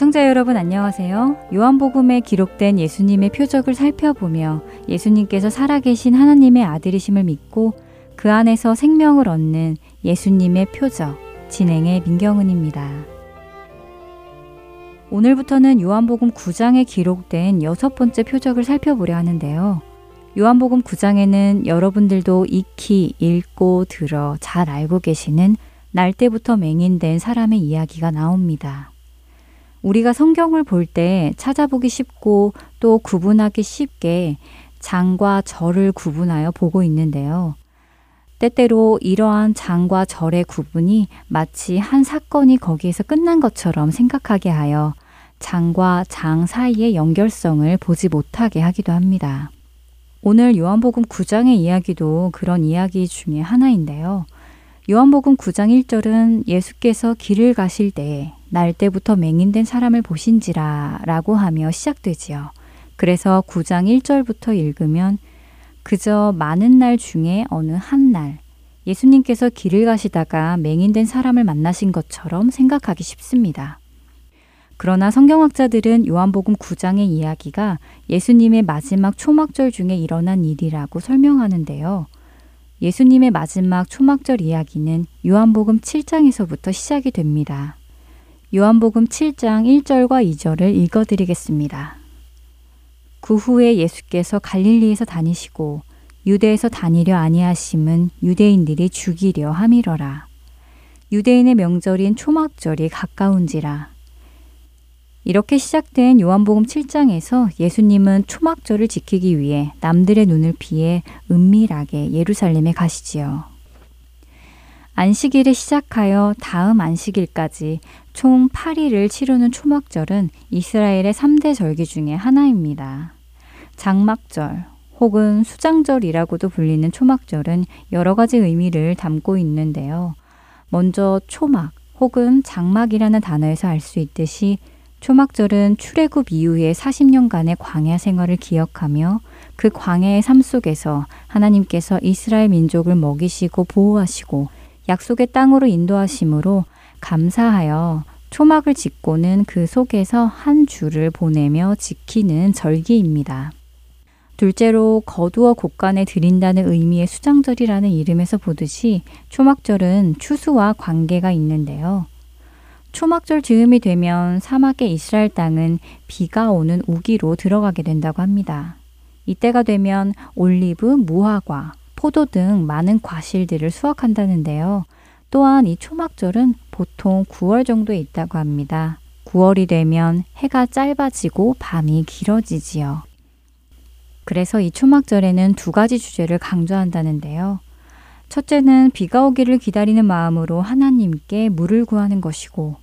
애청자 여러분 안녕하세요. 요한복음에 기록된 예수님의 표적을 살펴보며 예수님께서 살아계신 하나님의 아들이심을 믿고 그 안에서 생명을 얻는 예수님의 표적 진행의 민경은입니다. 오늘부터는 요한복음 9장에 기록된 여섯 번째 표적을 살펴보려 하는데요. 요한복음 9장에는 여러분들도 익히 읽고 들어 잘 알고 계시는 날 때부터 맹인된 사람의 이야기가 나옵니다. 우리가 성경을 볼 때 찾아보기 쉽고 또 구분하기 쉽게 장과 절을 구분하여 보고 있는데요. 때때로 이러한 장과 절의 구분이 마치 한 사건이 거기에서 끝난 것처럼 생각하게 하여 장과 장 사이의 연결성을 보지 못하게 하기도 합니다. 오늘 요한복음 9장의 이야기도 그런 이야기 중에 하나인데요. 요한복음 9장 1절은 예수께서 길을 가실 때에 날 때부터 맹인된 사람을 보신지라 라고 하며 시작되지요. 그래서 9장 1절부터 읽으면 그저 많은 날 중에 어느 한 날 예수님께서 길을 가시다가 맹인된 사람을 만나신 것처럼 생각하기 쉽습니다. 그러나 성경학자들은 요한복음 9장의 이야기가 예수님의 마지막 초막절 중에 일어난 일이라고 설명하는데요. 예수님의 마지막 초막절 이야기는 요한복음 7장에서부터 시작이 됩니다. 요한복음 7장 1절과 2절을 읽어 드리겠습니다. 그 후에 예수께서 갈릴리에서 다니시고 유대에서 다니려 아니하심은 유대인들이 죽이려 함이러라. 유대인의 명절인 초막절이 가까운지라. 이렇게 시작된 요한복음 7장에서 예수님은 초막절을 지키기 위해 남들의 눈을 피해 은밀하게 예루살렘에 가시지요. 안식일에 시작하여 다음 안식일까지 총 8일을 치르는 초막절은 이스라엘의 3대 절기 중의 하나입니다. 장막절 혹은 수장절이라고도 불리는 초막절은 여러 가지 의미를 담고 있는데요. 먼저 초막 혹은 장막이라는 단어에서 알 수 있듯이 초막절은 출애굽 이후의 40년간의 광야 생활을 기억하며 그 광야의 삶 속에서 하나님께서 이스라엘 민족을 먹이시고 보호하시고 약속의 땅으로 인도하심으로 감사하여 초막을 짓고는 그 속에서 한 주를 보내며 지키는 절기입니다. 둘째로 거두어 곳간에 드린다는 의미의 수장절이라는 이름에서 보듯이 초막절은 추수와 관계가 있는데요. 초막절 즈음이 되면 사막의 이스라엘 땅은 비가 오는 우기로 들어가게 된다고 합니다. 이때가 되면 올리브, 무화과, 포도 등 많은 과실들을 수확한다는데요. 또한 이 초막절은 보통 9월 정도에 있다고 합니다. 9월이 되면 해가 짧아지고 밤이 길어지지요. 그래서 이 초막절에는 두 가지 주제를 강조한다는데요. 첫째는 비가 오기를 기다리는 마음으로 하나님께 물을 구하는 것이고,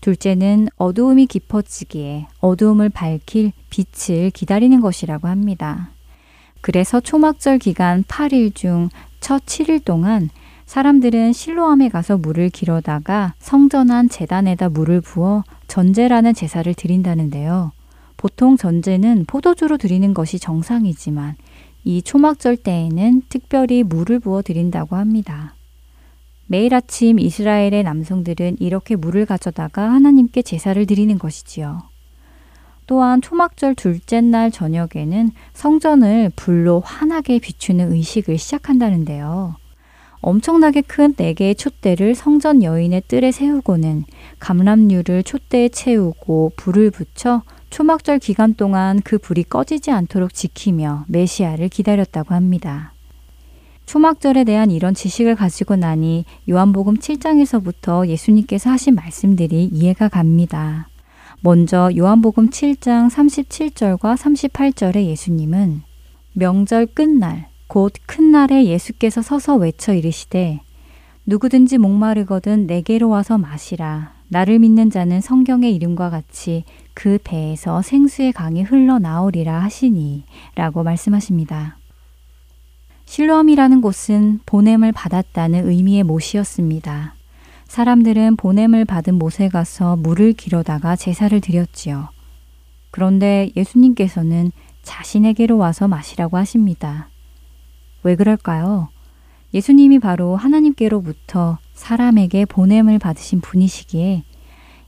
둘째는 어두움이 깊어지기에 어두움을 밝힐 빛을 기다리는 것이라고 합니다. 그래서 초막절 기간 8일 중 첫 7일 동안 사람들은 실로암에 가서 물을 길어다가 성전한 재단에다 물을 부어 전제라는 제사를 드린다는데요. 보통 전제는 포도주로 드리는 것이 정상이지만 이 초막절 때에는 특별히 물을 부어 드린다고 합니다. 매일 아침 이스라엘의 남성들은 이렇게 물을 가져다가 하나님께 제사를 드리는 것이지요. 또한 초막절 둘째 날 저녁에는 성전을 불로 환하게 비추는 의식을 시작한다는데요. 엄청나게 큰네 개의 촛대를 성전 여인의 뜰에 세우고는 감람류를 촛대에 채우고 불을 붙여 초막절 기간 동안 그 불이 꺼지지 않도록 지키며 메시아를 기다렸다고 합니다. 초막절에 대한 이런 지식을 가지고 나니 요한복음 7장에서부터 예수님께서 하신 말씀들이 이해가 갑니다. 먼저 요한복음 7장 37절과 38절의 예수님은 명절 끝날 곧 큰 날에 예수께서 서서 외쳐 이르시되 누구든지 목마르거든 내게로 와서 마시라 나를 믿는 자는 성경의 이름과 같이 그 배에서 생수의 강이 흘러나오리라 하시니 라고 말씀하십니다. 실로암이라는 곳은 보냄을 받았다는 의미의 못이었습니다. 사람들은 보냄을 받은 못에 가서 물을 기르다가 제사를 드렸지요. 그런데 예수님께서는 자신에게로 와서 마시라고 하십니다. 왜 그럴까요? 예수님이 바로 하나님께로부터 사람에게 보냄을 받으신 분이시기에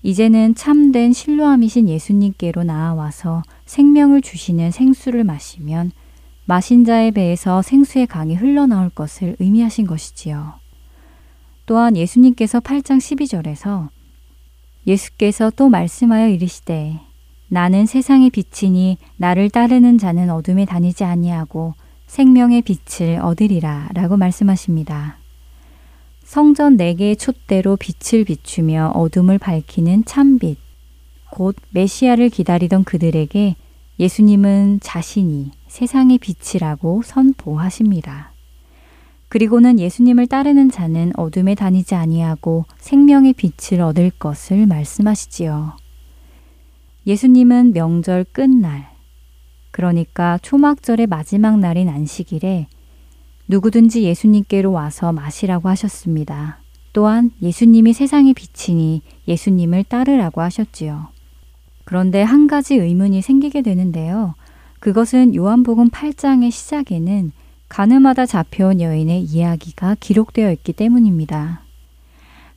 이제는 참된 신뢰함이신 예수님께로 나아와서 생명을 주시는 생수를 마시면 마신 자의 배에서 생수의 강이 흘러나올 것을 의미하신 것이지요. 또한 예수님께서 8장 12절에서 예수께서 또 말씀하여 이르시되 나는 세상의 빛이니 나를 따르는 자는 어둠에 다니지 아니하고 생명의 빛을 얻으리라 라고 말씀하십니다. 성전 네 개의 촛대로 빛을 비추며 어둠을 밝히는 참빛, 곧 메시아를 기다리던 그들에게 예수님은 자신이 세상의 빛이라고 선포하십니다. 그리고는 예수님을 따르는 자는 어둠에 다니지 아니하고 생명의 빛을 얻을 것을 말씀하시지요. 예수님은 명절 끝날, 그러니까 초막절의 마지막 날인 안식일에 누구든지 예수님께로 와서 마시라고 하셨습니다. 또한 예수님이 세상의 빛이니 예수님을 따르라고 하셨지요. 그런데 한 가지 의문이 생기게 되는데요. 그것은 요한복음 8장의 시작에는 가늠하다 잡혀온 여인의 이야기가 기록되어 있기 때문입니다.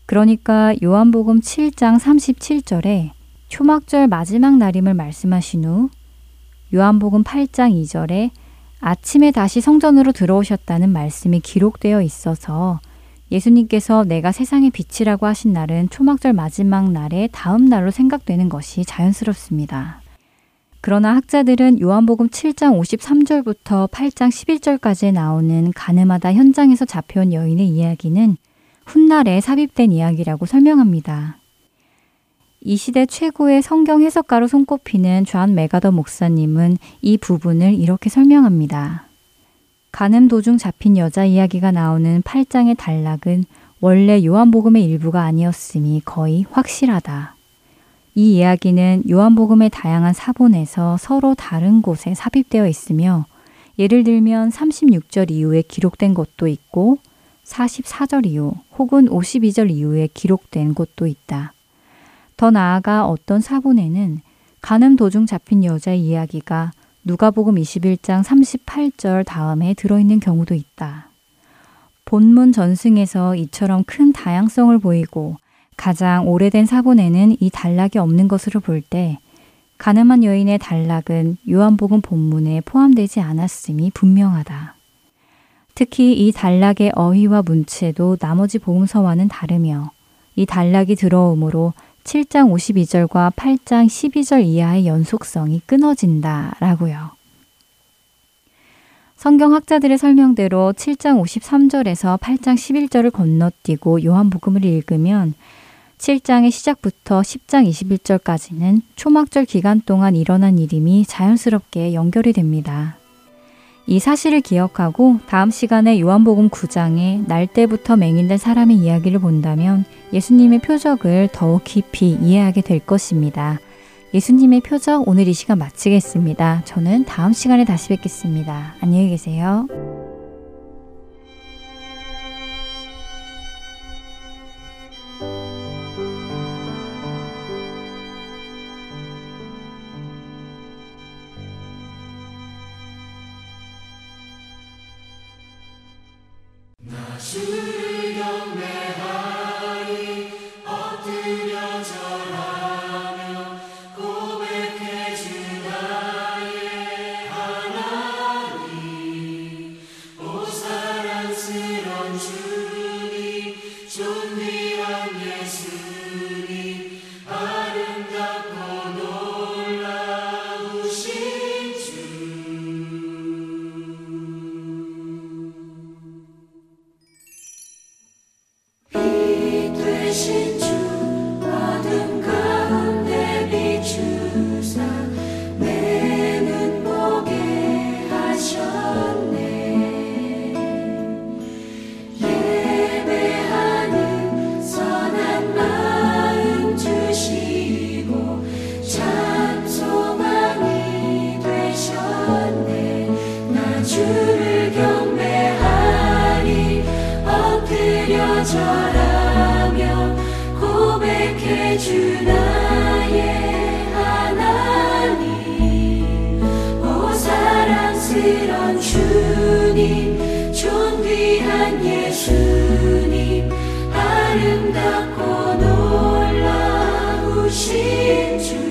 그러니까 요한복음 7장 37절에 초막절 마지막 날임을 말씀하신 후 요한복음 8장 2절에 아침에 다시 성전으로 들어오셨다는 말씀이 기록되어 있어서 예수님께서 내가 세상의 빛이라고 하신 날은 초막절 마지막 날의 다음 날로 생각되는 것이 자연스럽습니다. 그러나 학자들은 요한복음 7장 53절부터 8장 11절까지 나오는 가늠하다 현장에서 잡혀온 여인의 이야기는 훗날에 삽입된 이야기라고 설명합니다. 이 시대 최고의 성경 해석가로 손꼽히는 존 맥아더 목사님은 이 부분을 이렇게 설명합니다. 간음 도중 잡힌 여자 이야기가 나오는 8장의 단락은 원래 요한복음의 일부가 아니었음이 거의 확실하다. 이 이야기는 요한복음의 다양한 사본에서 서로 다른 곳에 삽입되어 있으며 예를 들면 36절 이후에 기록된 곳도 있고 44절 이후 혹은 52절 이후에 기록된 곳도 있다. 더 나아가 어떤 사본에는 가늠 도중 잡힌 여자 이야기가 누가복음 21장 38절 다음에 들어있는 경우도 있다. 본문 전승에서 이처럼 큰 다양성을 보이고 가장 오래된 사본에는 이 단락이 없는 것으로 볼 때 가늠한 여인의 단락은 요한복음 본문에 포함되지 않았음이 분명하다. 특히 이 단락의 어휘와 문체도 나머지 복음서와는 다르며 이 단락이 들어오므로 7장 52절과 8장 12절 이하의 연속성이 끊어진다 라고요. 성경학자들의 설명대로 7장 53절에서 8장 11절을 건너뛰고 요한복음을 읽으면 7장의 시작부터 10장 21절까지는 초막절 기간 동안 일어난 일임이 자연스럽게 연결이 됩니다. 이 사실을 기억하고 다음 시간에 요한복음 9장에 날 때부터 맹인된 사람의 이야기를 본다면 예수님의 표적을 더욱 깊이 이해하게 될 것입니다. 예수님의 표적 오늘 이 시간 마치겠습니다. 저는 다음 시간에 다시 뵙겠습니다. 안녕히 계세요. 아름답고 놀라우신 주.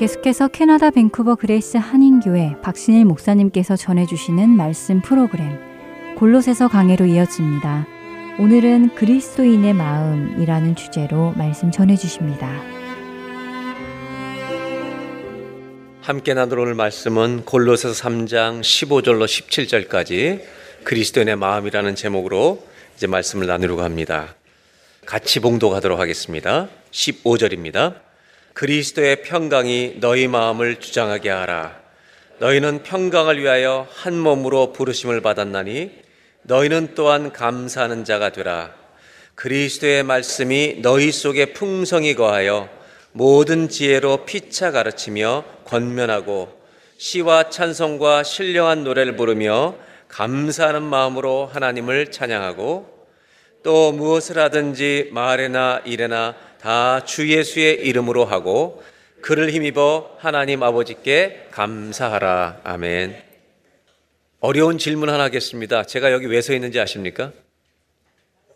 계속해서 캐나다 밴쿠버 그레이스 한인교회 박신일 목사님께서 전해주시는 말씀 프로그램 골로새서 강해로 이어집니다. 오늘은 그리스도인의 마음이라는 주제로 말씀 전해주십니다. 함께 나눌 말씀은 골로새서 3장 15절로 17절까지 그리스도인의 마음이라는 제목으로 이제 말씀을 나누려고 합니다. 같이 봉독하도록 하겠습니다. 15절입니다. 그리스도의 평강이 너희 마음을 주장하게 하라. 너희는 평강을 위하여 한 몸으로 부르심을 받았나니 너희는 또한 감사하는 자가 되라. 그리스도의 말씀이 너희 속에 풍성히 거하여 모든 지혜로 피차 가르치며 권면하고 시와 찬송과 신령한 노래를 부르며 감사하는 마음으로 하나님을 찬양하고 또 무엇을 하든지 말에나 일에나 다 주 예수의 이름으로 하고 그를 힘입어 하나님 아버지께 감사하라. 아멘. 어려운 질문 하나 하겠습니다. 제가 여기 왜 서 있는지 아십니까?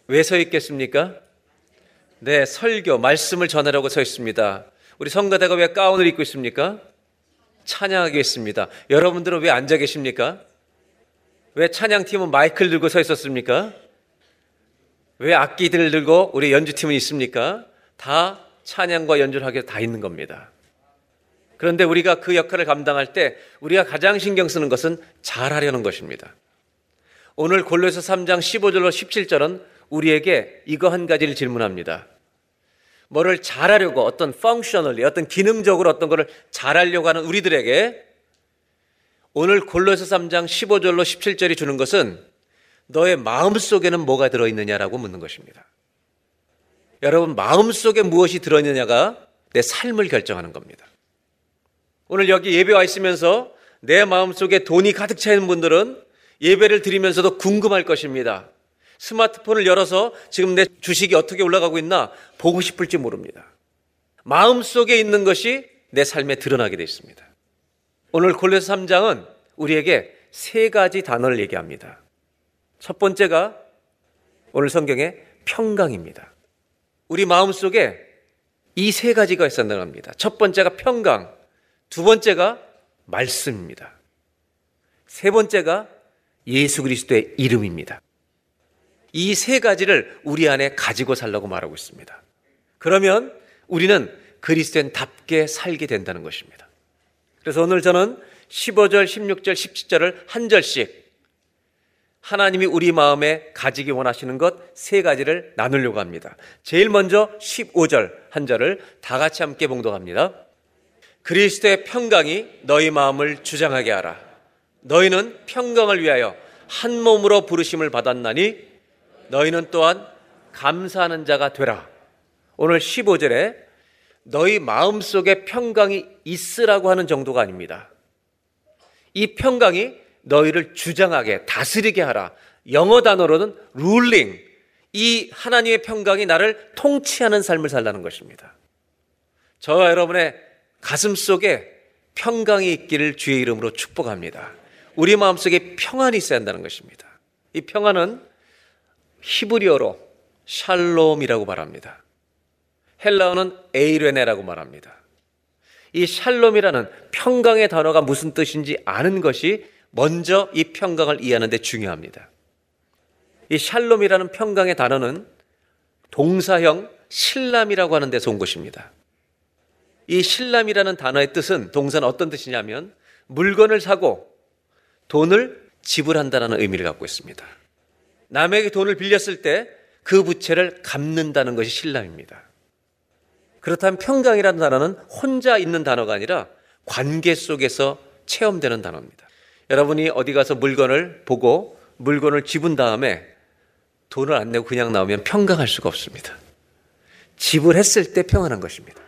왜 서 있겠습니까? 네, 설교, 말씀을 전하려고 서 있습니다. 우리 성가대가 왜 가운을 입고 있습니까? 찬양하겠습니다. 여러분들은 왜 앉아 계십니까? 왜 찬양팀은 마이크를 들고 서 있었습니까? 왜 악기들을 들고 우리 연주팀은 있습니까? 다 찬양과 연주를 하게 다 있는 겁니다. 그런데 우리가 그 역할을 감당할 때 우리가 가장 신경 쓰는 것은 잘하려는 것입니다. 오늘 골로에서 3장 15절로 17절은 우리에게 이거 한 가지를 질문합니다. 뭐를 잘하려고 어떤 펑셔널리 어떤 기능적으로 어떤 것을 잘하려고 하는 우리들에게 오늘 골로에서 3장 15절로 17절이 주는 것은 너의 마음 속에는 뭐가 들어 있느냐라고 묻는 것입니다. 여러분, 마음 속에 무엇이 들어있느냐가 내 삶을 결정하는 겁니다. 오늘 여기 예배 와 있으면서 내 마음 속에 돈이 가득 차 있는 분들은 예배를 드리면서도 궁금할 것입니다. 스마트폰을 열어서 지금 내 주식이 어떻게 올라가고 있나 보고 싶을지 모릅니다. 마음 속에 있는 것이 내 삶에 드러나게 되어 있습니다. 오늘 골로새 3장은 우리에게 세 가지 단어를 얘기합니다. 첫 번째가 오늘 성경의 평강입니다. 우리 마음 속에 이 세 가지가 있었다는 겁니다. 첫 번째가 평강, 두 번째가 말씀입니다. 세 번째가 예수 그리스도의 이름입니다. 이 세 가지를 우리 안에 가지고 살라고 말하고 있습니다. 그러면 우리는 그리스도인답게 살게 된다는 것입니다. 그래서 오늘 저는 15절, 16절, 17절을 한 절씩 하나님이 우리 마음에 가지기 원하시는 것 세 가지를 나누려고 합니다. 제일 먼저 15절 한 절을 다 같이 함께 봉독합니다. 그리스도의 평강이 너희 마음을 주장하게 하라. 너희는 평강을 위하여 한 몸으로 부르심을 받았나니 너희는 또한 감사하는 자가 되라. 오늘 15절에 너희 마음 속에 평강이 있으라고 하는 정도가 아닙니다. 이 평강이 너희를 주장하게 다스리게 하라. 영어 단어로는 ruling. 이 하나님의 평강이 나를 통치하는 삶을 살라는 것입니다. 저와 여러분의 가슴 속에 평강이 있기를 주의 이름으로 축복합니다. 우리 마음속에 평안이 있어야 한다는 것입니다. 이 평안은 히브리어로 샬롬이라고 말합니다. 헬라어는 에이레네라고 말합니다. 이 샬롬이라는 평강의 단어가 무슨 뜻인지 아는 것이 먼저 이 평강을 이해하는 데 중요합니다. 이 샬롬이라는 평강의 단어는 동사형 신람이라고 하는 데서 온 것입니다. 이 신람이라는 단어의 뜻은 동사는 어떤 뜻이냐면 물건을 사고 돈을 지불한다는 의미를 갖고 있습니다. 남에게 돈을 빌렸을 때 그 부채를 갚는다는 것이 신람입니다. 그렇다면 평강이라는 단어는 혼자 있는 단어가 아니라 관계 속에서 체험되는 단어입니다. 여러분이 어디 가서 물건을 보고 물건을 집은 다음에 돈을 안 내고 그냥 나오면 평강할 수가 없습니다. 지불했을 때 평안한 것입니다.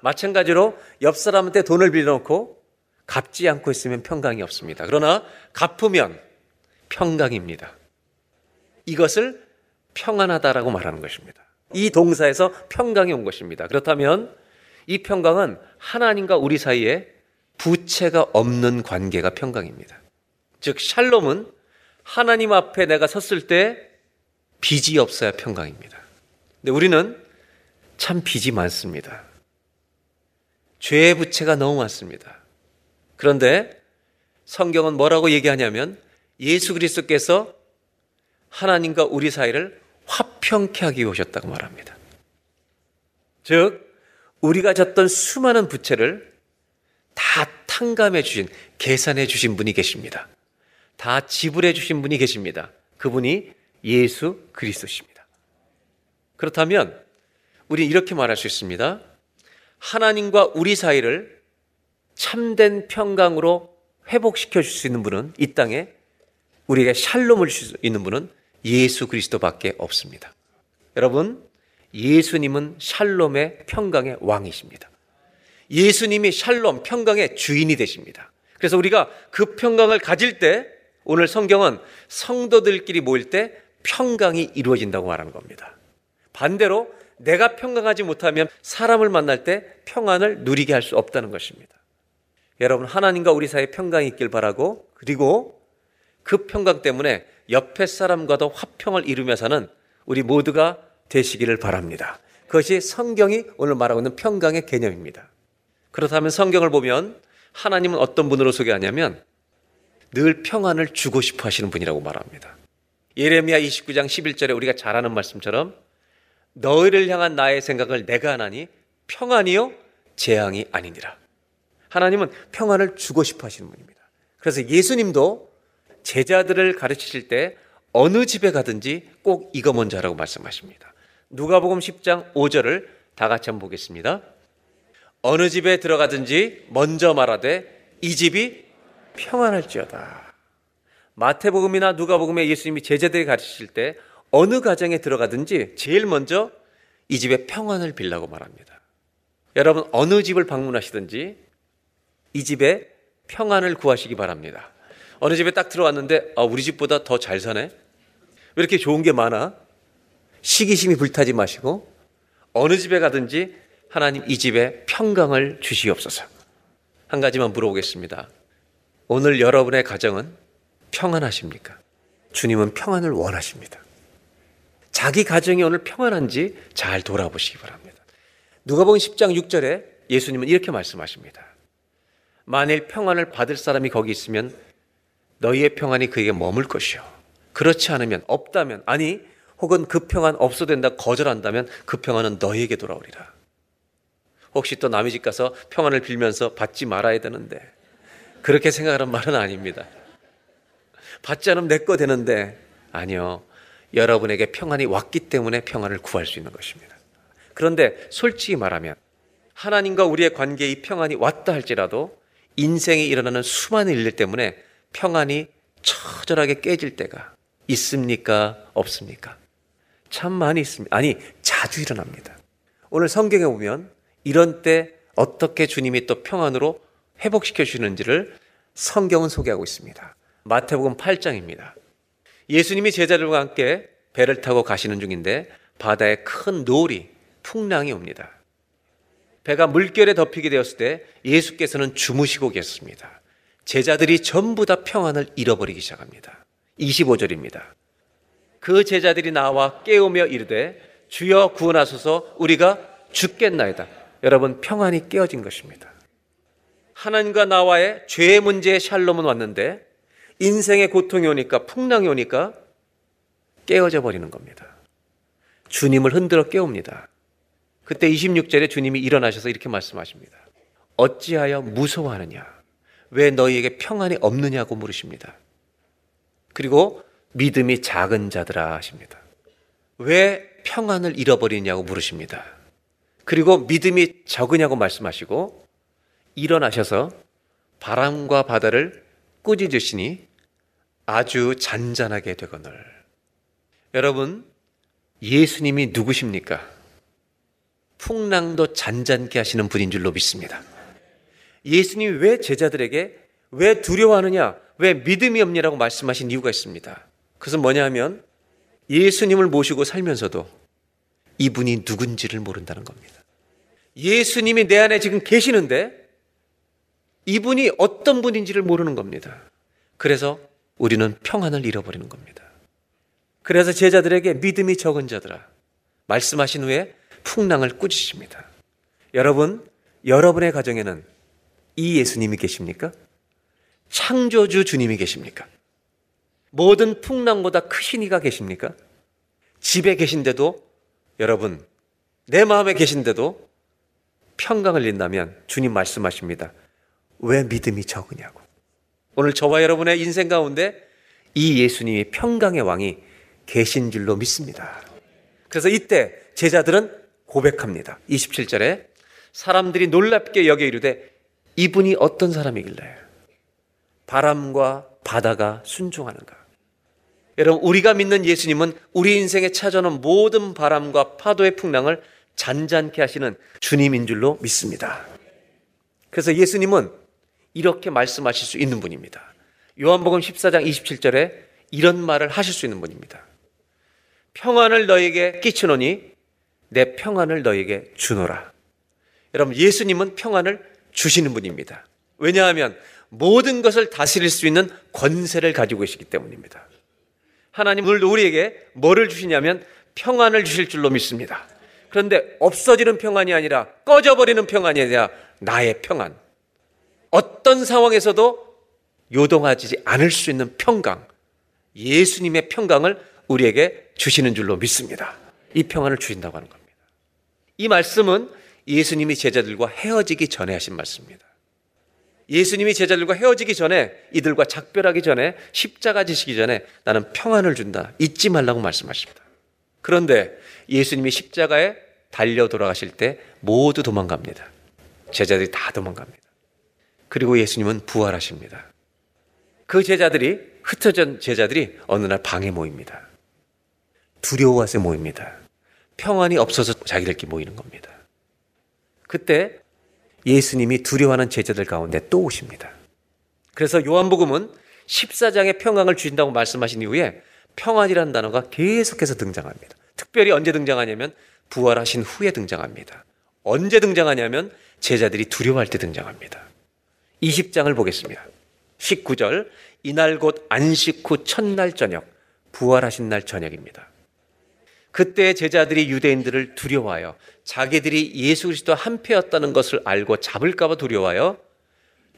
마찬가지로 옆 사람한테 돈을 빌려놓고 갚지 않고 있으면 평강이 없습니다. 그러나 갚으면 평강입니다. 이것을 평안하다라고 말하는 것입니다. 이 동사에서 평강이 온 것입니다. 그렇다면 이 평강은 하나님과 우리 사이에 부채가 없는 관계가 평강입니다. 즉, 샬롬은 하나님 앞에 내가 섰을 때 빚이 없어야 평강입니다. 근데 우리는 참 빚이 많습니다. 죄의 부채가 너무 많습니다. 그런데 성경은 뭐라고 얘기하냐면 예수 그리스도께서 하나님과 우리 사이를 화평케 하기 오셨다고 말합니다. 즉, 우리가 졌던 수많은 부채를 다 탕감해 주신, 계산해 주신 분이 계십니다. 다 지불해 주신 분이 계십니다. 그분이 예수 그리스도십니다. 그렇다면 우리 이렇게 말할 수 있습니다. 하나님과 우리 사이를 참된 평강으로 회복시켜 줄 수 있는 분은 이 땅에 우리에게 샬롬을 줄 수 있는 분은 예수 그리스도밖에 없습니다. 여러분, 예수님은 샬롬의 평강의 왕이십니다. 예수님이 샬롬 평강의 주인이 되십니다. 그래서 우리가 그 평강을 가질 때 오늘 성경은 성도들끼리 모일 때 평강이 이루어진다고 말하는 겁니다. 반대로 내가 평강하지 못하면 사람을 만날 때 평안을 누리게 할 수 없다는 것입니다. 여러분, 하나님과 우리 사이에 평강이 있길 바라고, 그리고 그 평강 때문에 옆에 사람과도 화평을 이루며 사는 우리 모두가 되시기를 바랍니다. 그것이 성경이 오늘 말하고 있는 평강의 개념입니다. 그렇다면 성경을 보면 하나님은 어떤 분으로 소개하냐면 늘 평안을 주고 싶어 하시는 분이라고 말합니다. 예레미야 29장 11절에 우리가 잘 아는 말씀처럼 너희를 향한 나의 생각을 내가 하나니 평안이요 재앙이 아니니라. 하나님은 평안을 주고 싶어 하시는 분입니다. 그래서 예수님도 제자들을 가르치실 때 어느 집에 가든지 꼭 이거 먼저 하라고 말씀하십니다. 누가복음 10장 5절을 다 같이 한번 보겠습니다. 어느 집에 들어가든지 먼저 말하되 이 집이 평안할지어다. 마태복음이나 누가복음에 예수님이 제자들이 가르치실 때 어느 가정에 들어가든지 제일 먼저 이 집에 평안을 빌라고 말합니다. 여러분 어느 집을 방문하시든지 이 집에 평안을 구하시기 바랍니다. 어느 집에 딱 들어왔는데 아, 우리 집보다 더 잘 사네. 왜 이렇게 좋은 게 많아? 시기심이 불타지 마시고 어느 집에 가든지 하나님 이 집에 평강을 주시옵소서. 한 가지만 물어보겠습니다. 오늘 여러분의 가정은 평안하십니까? 주님은 평안을 원하십니다. 자기 가정이 오늘 평안한지 잘 돌아보시기 바랍니다. 누가복음 10장 6절에 예수님은 이렇게 말씀하십니다. 만일 평안을 받을 사람이 거기 있으면 너희의 평안이 그에게 머물 것이요. 그렇지 않으면 없다면 아니 혹은 그 평안 없어 된다 거절한다면 그 평안은 너희에게 돌아오리라. 혹시 또 남의 집 가서 평안을 빌면서 받지 말아야 되는데 그렇게 생각하는 말은 아닙니다. 받지 않으면 내 거 되는데 아니요. 여러분에게 평안이 왔기 때문에 평안을 구할 수 있는 것입니다. 그런데 솔직히 말하면 하나님과 우리의 관계에 이 평안이 왔다 할지라도 인생에 일어나는 수많은 일들 때문에 평안이 처절하게 깨질 때가 있습니까? 없습니까? 참 많이 있습니다. 아니, 자주 일어납니다. 오늘 성경에 보면 이런 때 어떻게 주님이 또 평안으로 회복시켜 주시는지를 성경은 소개하고 있습니다. 마태복음 8장입니다. 예수님이 제자들과 함께 배를 타고 가시는 중인데 바다에 큰 노을이 풍랑이 옵니다. 배가 물결에 덮이게 되었을 때 예수께서는 주무시고 계셨습니다. 제자들이 전부 다 평안을 잃어버리기 시작합니다. 25절입니다. 그 제자들이 나와 깨우며 이르되 주여 구원하소서 우리가 죽겠나이다. 여러분 평안이 깨어진 것입니다. 하나님과 나와의 죄의 문제의 샬롬은 왔는데 인생의 고통이 오니까 풍랑이 오니까 깨어져 버리는 겁니다. 주님을 흔들어 깨웁니다. 그때 26절에 주님이 일어나셔서 이렇게 말씀하십니다. 어찌하여 무서워하느냐? 왜 너희에게 평안이 없느냐고 물으십니다. 그리고 믿음이 작은 자들아 하십니다. 왜 평안을 잃어버리냐고 물으십니다. 그리고 믿음이 적으냐고 말씀하시고 일어나셔서 바람과 바다를 꾸짖으시니 아주 잔잔하게 되거늘. 여러분, 예수님이 누구십니까? 풍랑도 잔잔케 하시는 분인 줄로 믿습니다. 예수님이 왜 제자들에게 왜 두려워하느냐, 왜 믿음이 없냐라고 말씀하신 이유가 있습니다. 그것은 뭐냐 하면 예수님을 모시고 살면서도 이분이 누군지를 모른다는 겁니다. 예수님이 내 안에 지금 계시는데 이분이 어떤 분인지를 모르는 겁니다. 그래서 우리는 평안을 잃어버리는 겁니다. 그래서 제자들에게 믿음이 적은 자들아 말씀하신 후에 풍랑을 꾸짖습니다. 여러분, 여러분의 가정에는 이 예수님이 계십니까? 창조주 주님이 계십니까? 모든 풍랑보다 크신 이가 계십니까? 집에 계신데도 여러분 내 마음에 계신데도 평강을 잃는다면 주님 말씀하십니다. 왜 믿음이 적으냐고. 오늘 저와 여러분의 인생 가운데 이 예수님이 평강의 왕이 계신 줄로 믿습니다. 그래서 이때 제자들은 고백합니다. 27절에 사람들이 놀랍게 여겨 이르되 이분이 어떤 사람이길래 바람과 바다가 순종하는가? 여러분, 우리가 믿는 예수님은 우리 인생에 찾아오는 모든 바람과 파도의 풍랑을 잔잔케 하시는 주님인 줄로 믿습니다. 그래서 예수님은 이렇게 말씀하실 수 있는 분입니다. 요한복음 14장 27절에 이런 말을 하실 수 있는 분입니다. 평안을 너에게 끼치노니 내 평안을 너에게 주노라. 여러분, 예수님은 평안을 주시는 분입니다. 왜냐하면 모든 것을 다스릴 수 있는 권세를 가지고 계시기 때문입니다. 하나님은 우리에게 뭐를 주시냐면 평안을 주실 줄로 믿습니다. 그런데 없어지는 평안이 아니라 꺼져버리는 평안이 아니라 나의 평안. 어떤 상황에서도 요동하지 않을 수 있는 평강. 예수님의 평강을 우리에게 주시는 줄로 믿습니다. 이 평안을 주신다고 하는 겁니다. 이 말씀은 예수님이 제자들과 헤어지기 전에 하신 말씀입니다. 예수님이 제자들과 헤어지기 전에 이들과 작별하기 전에 십자가 지시기 전에 나는 평안을 준다. 잊지 말라고 말씀하십니다. 그런데 예수님이 십자가에 달려 돌아가실 때 모두 도망갑니다. 제자들이 다 도망갑니다. 그리고 예수님은 부활하십니다. 그 제자들이 흩어진 제자들이 어느 날 방에 모입니다. 두려워해서 모입니다. 평안이 없어서 자기들끼리 모이는 겁니다. 그때 예수님이 두려워하는 제자들 가운데 또 오십니다. 그래서 요한복음은 14장의 평강을 주신다고 말씀하신 이후에 평안이라는 단어가 계속해서 등장합니다. 특별히 언제 등장하냐면 부활하신 후에 등장합니다. 언제 등장하냐면 제자들이 두려워할 때 등장합니다. 20장을 보겠습니다. 19절 이날 곧 안식 후 첫날 저녁 부활하신 날 저녁입니다. 그때 제자들이 유대인들을 두려워하여 자기들이 예수 그리스도 한패였다는 것을 알고 잡을까봐 두려워하여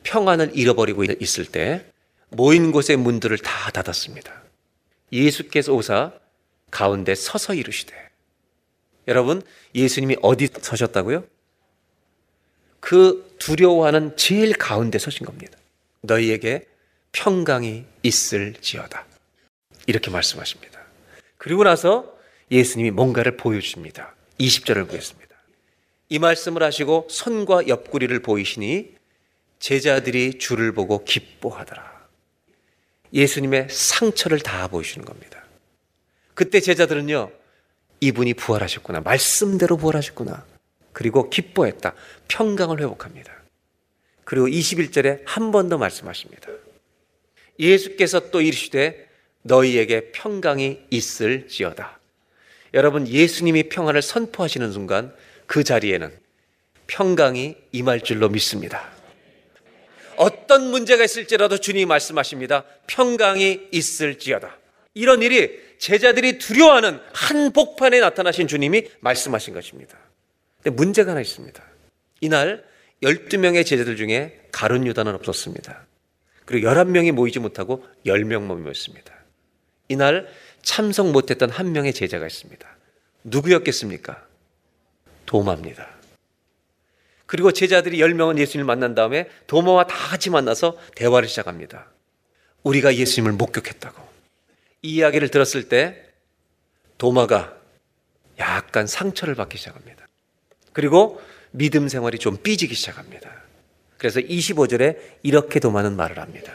평안을 잃어버리고 있을 때 모인 곳의 문들을 다 닫았습니다. 예수께서 오사 가운데 서서 이르시되 여러분 예수님이 어디 서셨다고요? 그 두려워하는 제일 가운데 서신 겁니다. 너희에게 평강이 있을지어다. 이렇게 말씀하십니다. 그리고 나서 예수님이 뭔가를 보여주십니다. 20절을 보겠습니다. 이 말씀을 하시고 손과 옆구리를 보이시니 제자들이 주를 보고 기뻐하더라. 예수님의 상처를 다 보여주는 겁니다. 그때 제자들은요, 이분이 부활하셨구나. 말씀대로 부활하셨구나. 그리고 기뻐했다. 평강을 회복합니다. 그리고 21절에 한 번 더 말씀하십니다. 예수께서 또 이르시되 너희에게 평강이 있을지어다. 여러분 예수님이 평안을 선포하시는 순간 그 자리에는 평강이 임할 줄로 믿습니다. 어떤 문제가 있을지라도 주님이 말씀하십니다. 평강이 있을지어다. 이런 일이 제자들이 두려워하는 한 복판에 나타나신 주님이 말씀하신 것입니다. 근데 문제가 하나 있습니다. 이날 12명의 제자들 중에 가룟 유다는 없었습니다. 그리고 11명이 모이지 못하고 10명만 모였습니다. 이날 참석 못했던 한 명의 제자가 있습니다. 누구였겠습니까? 도마입니다. 그리고 제자들이 10명은 예수님을 만난 다음에 도마와 다 같이 만나서 대화를 시작합니다. 우리가 예수님을 목격했다고. 이 이야기를 들었을 때 도마가 약간 상처를 받기 시작합니다. 그리고 믿음 생활이 좀 삐지기 시작합니다. 그래서 25절에 이렇게 도마는 말을 합니다.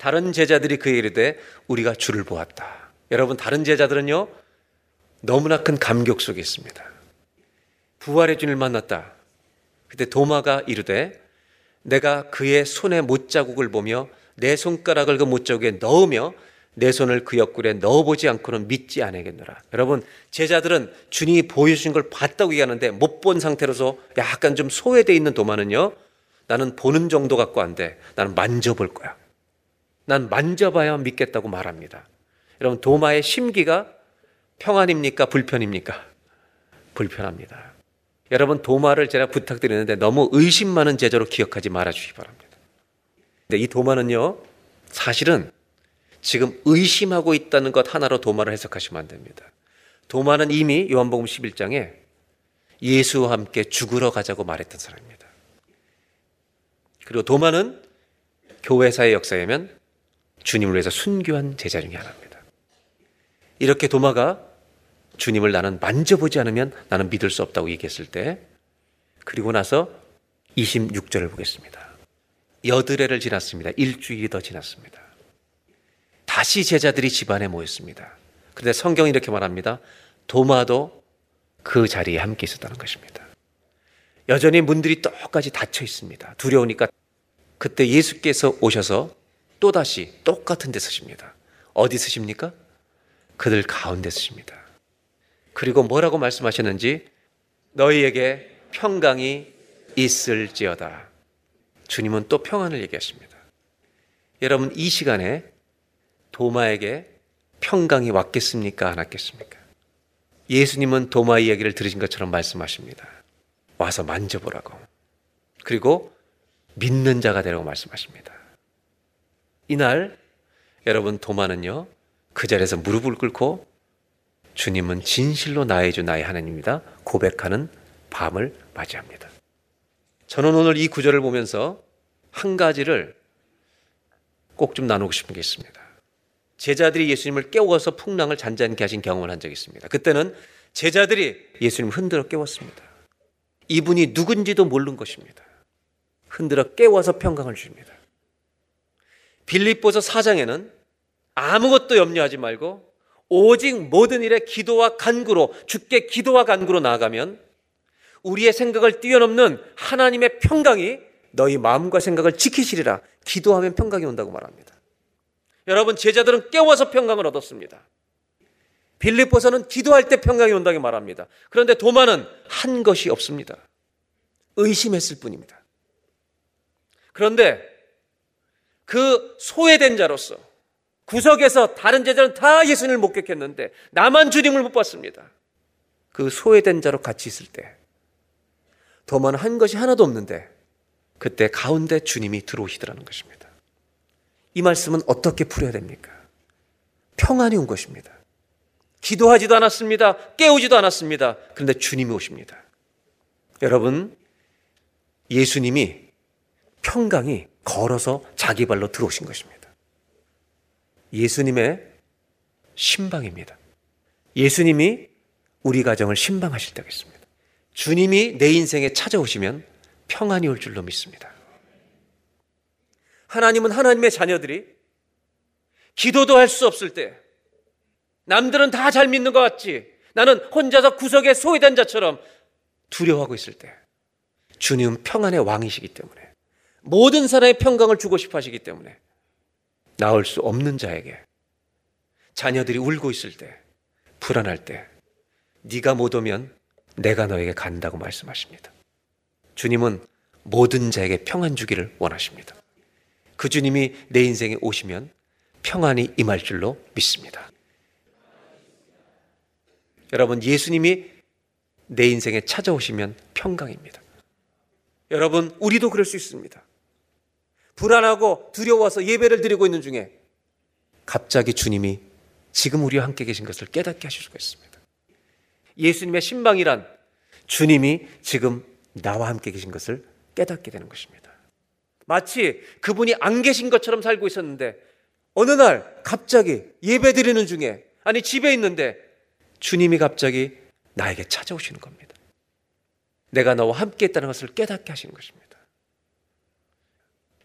다른 제자들이 그에게 이르되 우리가 주를 보았다. 여러분 다른 제자들은요 너무나 큰 감격 속에 있습니다. 부활의 주님을 만났다. 그때 도마가 이르되 내가 그의 손의 못자국을 보며 내 손가락을 그 못자국에 넣으며 내 손을 그 옆구리에 넣어보지 않고는 믿지 않겠노라. 여러분 제자들은 주님이 보여주신 걸 봤다고 얘기하는데 못 본 상태로서 약간 좀 소외되어 있는 도마는요 나는 보는 정도 갖고 안 돼. 나는 만져볼 거야. 난 만져봐야 믿겠다고 말합니다. 여러분, 도마의 심기가 평안입니까? 불편입니까? 불편합니다. 여러분 도마를 제가 부탁드리는데 너무 의심 많은 제자로 기억하지 말아 주시기 바랍니다. 근데 이 도마는요. 사실은 지금 의심하고 있다는 것 하나로 도마를 해석하시면 안 됩니다. 도마는 이미 요한복음 11장에 예수와 함께 죽으러 가자고 말했던 사람입니다. 그리고 도마는 교회사의 역사에면 주님을 위해서 순교한 제자 중에 하나입니다. 이렇게 도마가 주님을 나는 만져보지 않으면 나는 믿을 수 없다고 얘기했을 때 그리고 나서 26절을 보겠습니다. 여드레를 지났습니다. 일주일이 더 지났습니다. 다시 제자들이 집안에 모였습니다. 그런데 성경이 이렇게 말합니다. 도마도 그 자리에 함께 있었다는 것입니다. 여전히 문들이 똑같이 닫혀 있습니다. 두려우니까 그때 예수께서 오셔서 또다시 똑같은 데 서십니다. 어디 서십니까? 그들 가운데 서십니다. 그리고 뭐라고 말씀하셨는지 너희에게 평강이 있을지어다. 주님은 또 평안을 얘기하십니다. 여러분 이 시간에 도마에게 평강이 왔겠습니까? 안 왔겠습니까? 예수님은 도마 이야기를 들으신 것처럼 말씀하십니다. 와서 만져보라고. 그리고 믿는 자가 되라고 말씀하십니다. 이날 여러분 도마는요 그 자리에서 무릎을 꿇고 주님은 진실로 나의 주 나의 하나님입니다. 고백하는 밤을 맞이합니다. 저는 오늘 이 구절을 보면서 한 가지를 꼭 좀 나누고 싶은 게 있습니다. 제자들이 예수님을 깨워서 풍랑을 잔잔케 하신 경험을 한 적이 있습니다. 그때는 제자들이 예수님을 흔들어 깨웠습니다. 이분이 누군지도 모르는 것입니다. 흔들어 깨워서 평강을 주십니다. 빌립보서 4장에는 아무것도 염려하지 말고 오직 모든 일에 기도와 간구로 주께 기도와 간구로 나아가면 우리의 생각을 뛰어넘는 하나님의 평강이 너희 마음과 생각을 지키시리라. 기도하면 평강이 온다고 말합니다. 여러분 제자들은 깨워서 평강을 얻었습니다. 빌립보서는 기도할 때 평강이 온다고 말합니다. 그런데 도마는 한 것이 없습니다. 의심했을 뿐입니다. 그런데 그 소외된 자로서 구석에서 다른 제자는 다 예수님을 목격했는데 나만 주님을 못 봤습니다. 그 소외된 자로 같이 있을 때 도마는 한 것이 하나도 없는데 그때 가운데 주님이 들어오시더라는 것입니다. 이 말씀은 어떻게 풀어야 됩니까? 평안이 온 것입니다. 기도하지도 않았습니다. 깨우지도 않았습니다. 그런데 주님이 오십니다. 여러분, 예수님이 평강이 걸어서 자기 발로 들어오신 것입니다. 예수님의 신방입니다. 예수님이 우리 가정을 신방하실 때가 있습니다. 주님이 내 인생에 찾아오시면 평안이 올 줄로 믿습니다. 하나님은 하나님의 자녀들이 기도도 할 수 없을 때 남들은 다 잘 믿는 것 같지 나는 혼자서 구석에 소외된 자처럼 두려워하고 있을 때 주님은 평안의 왕이시기 때문에 모든 사람의 평강을 주고 싶어 하시기 때문에 나올 수 없는 자에게 자녀들이 울고 있을 때 불안할 때 네가 못 오면 내가 너에게 간다고 말씀하십니다. 주님은 모든 자에게 평안 주기를 원하십니다. 그 주님이 내 인생에 오시면 평안이 임할 줄로 믿습니다. 여러분, 예수님이 내 인생에 찾아오시면 평강입니다. 여러분, 우리도 그럴 수 있습니다. 불안하고 두려워서 예배를 드리고 있는 중에 갑자기 주님이 지금 우리와 함께 계신 것을 깨닫게 하실 수가 있습니다. 예수님의 신방이란 주님이 지금 나와 함께 계신 것을 깨닫게 되는 것입니다. 마치 그분이 안 계신 것처럼 살고 있었는데 어느 날 갑자기 예배 드리는 중에 아니 집에 있는데 주님이 갑자기 나에게 찾아오시는 겁니다. 내가 너와 함께 했다는 것을 깨닫게 하시는 것입니다.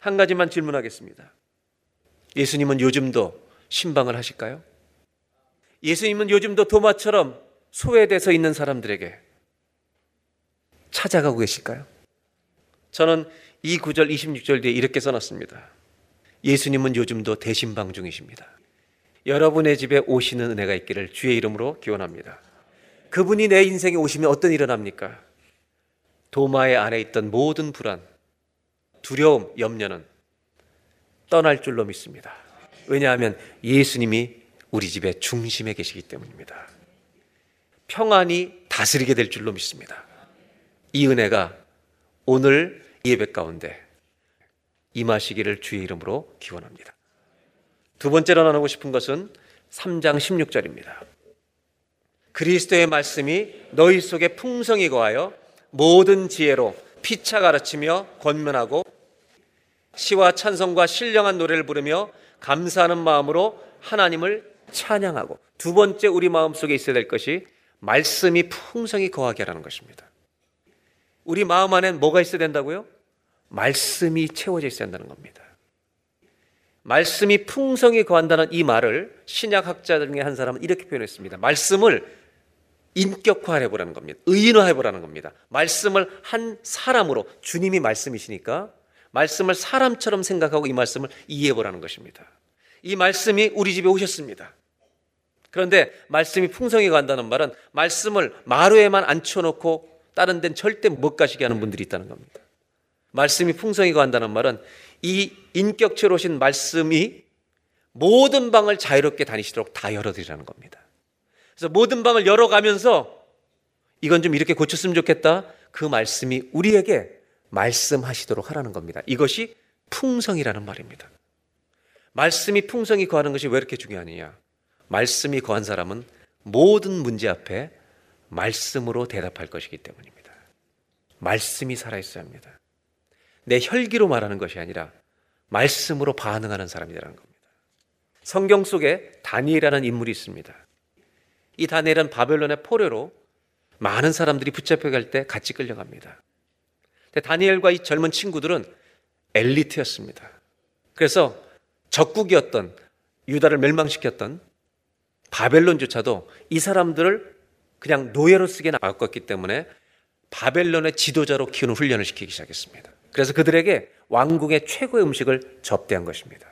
한 가지만 질문하겠습니다. 예수님은 요즘도 신방을 하실까요? 예수님은 요즘도 도마처럼 소외돼서 있는 사람들에게 찾아가고 계실까요? 저는 이 9절 26절 뒤에 이렇게 써놨습니다. 예수님은 요즘도 대신방 중이십니다. 여러분의 집에 오시는 은혜가 있기를 주의 이름으로 기원합니다. 그분이 내 인생에 오시면 어떤 일어납니까? 도마의 안에 있던 모든 불안, 두려움, 염려는 떠날 줄로 믿습니다. 왜냐하면 예수님이 우리 집의 중심에 계시기 때문입니다. 평안이 다스리게 될 줄로 믿습니다. 이 은혜가 오늘 예배 가운데 임하시기를 주의 이름으로 기원합니다. 두 번째로 나누고 싶은 것은 3장 16절입니다. 그리스도의 말씀이 너희 속에 풍성히 거하여 모든 지혜로 피차 가르치며 권면하고 시와 찬성과 신령한 노래를 부르며 감사하는 마음으로 하나님을 찬양하고 두 번째 우리 마음 속에 있어야 될 것이 말씀이 풍성히 거하게 하라는 것입니다. 우리 마음 안엔 뭐가 있어야 된다고요? 말씀이 채워져 있어야 한다는 겁니다. 말씀이 풍성히 거한다는 이 말을 신약 학자 중에 한 사람은 이렇게 표현했습니다. 말씀을 인격화해 보라는 겁니다. 의인화해 보라는 겁니다. 말씀을 한 사람으로 주님이 말씀이시니까 말씀을 사람처럼 생각하고 이 말씀을 이해해 보라는 것입니다. 이 말씀이 우리 집에 오셨습니다. 그런데 말씀이 풍성히 간다는 말은 말씀을 마루에만 앉혀놓고 다른 데는 절대 못 가시게 하는 분들이 있다는 겁니다. 말씀이 풍성히 간다는 말은 이 인격체로 오신 말씀이 모든 방을 자유롭게 다니시도록 다 열어드리라는 겁니다. 그래서 모든 방을 열어가면서 이건 좀 이렇게 고쳤으면 좋겠다. 그 말씀이 우리에게 말씀하시도록 하라는 겁니다. 이것이 풍성이라는 말입니다. 말씀이 풍성이 거하는 것이 왜 이렇게 중요하느냐? 말씀이 거한 사람은 모든 문제 앞에 말씀으로 대답할 것이기 때문입니다. 말씀이 살아있어야 합니다. 내 혈기로 말하는 것이 아니라 말씀으로 반응하는 사람이라는 겁니다. 성경 속에 다니엘이라는 인물이 있습니다. 이 다니엘은 바벨론의 포로로 많은 사람들이 붙잡혀갈 때 같이 끌려갑니다. 다니엘과 이 젊은 친구들은 엘리트였습니다. 그래서 적국이었던 유다를 멸망시켰던 바벨론조차도 이 사람들을 그냥 노예로 쓰게 놔뒀기 때문에 바벨론의 지도자로 키우는 훈련을 시키기 시작했습니다. 그래서 그들에게 왕궁의 최고의 음식을 접대한 것입니다.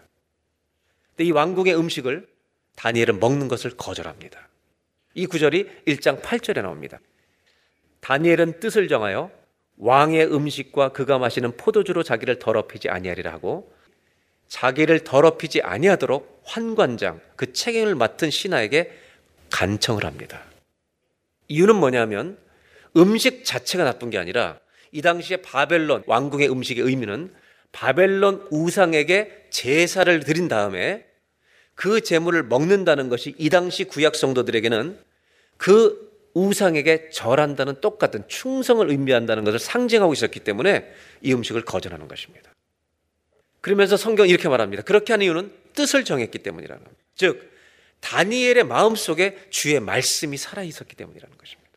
근데 이 왕궁의 음식을 다니엘은 먹는 것을 거절합니다. 이 구절이 1장 8절에 나옵니다. 다니엘은 뜻을 정하여 왕의 음식과 그가 마시는 포도주로 자기를 더럽히지 아니하리라 하고 자기를 더럽히지 아니하도록 환관장 그 책임을 맡은 신하에게 간청을 합니다. 이유는 뭐냐면 음식 자체가 나쁜 게 아니라 이 당시에 바벨론 왕궁의 음식의 의미는 바벨론 우상에게 제사를 드린 다음에 그 재물을 먹는다는 것이 이 당시 구약 성도들에게는 그 우상에게 절한다는 똑같은 충성을 의미한다는 것을 상징하고 있었기 때문에 이 음식을 거절하는 것입니다. 그러면서 성경 이렇게 말합니다. 그렇게 하는 이유는 뜻을 정했기 때문이라는 겁니다. 즉 다니엘의 마음 속에 주의 말씀이 살아 있었기 때문이라는 것입니다.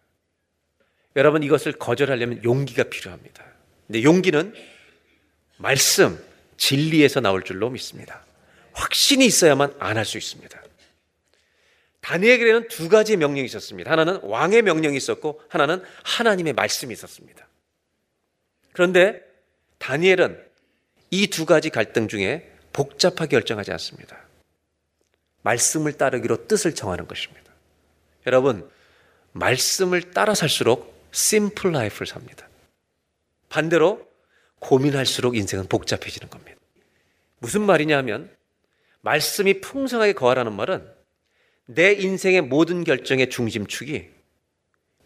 여러분 이것을 거절하려면 용기가 필요합니다. 근데 용기는 말씀, 진리에서 나올 줄로 믿습니다. 확신이 있어야만 안 할 수 있습니다. 다니엘에게는 두 가지 명령이 있었습니다. 하나는 왕의 명령이 있었고 하나는 하나님의 말씀이 있었습니다. 그런데 다니엘은 이 두 가지 갈등 중에 복잡하게 결정하지 않습니다. 말씀을 따르기로 뜻을 정하는 것입니다. 여러분, 말씀을 따라 살수록 심플 라이프를 삽니다. 반대로 고민할수록 인생은 복잡해지는 겁니다. 무슨 말이냐 하면 말씀이 풍성하게 거하라는 말은 내 인생의 모든 결정의 중심축이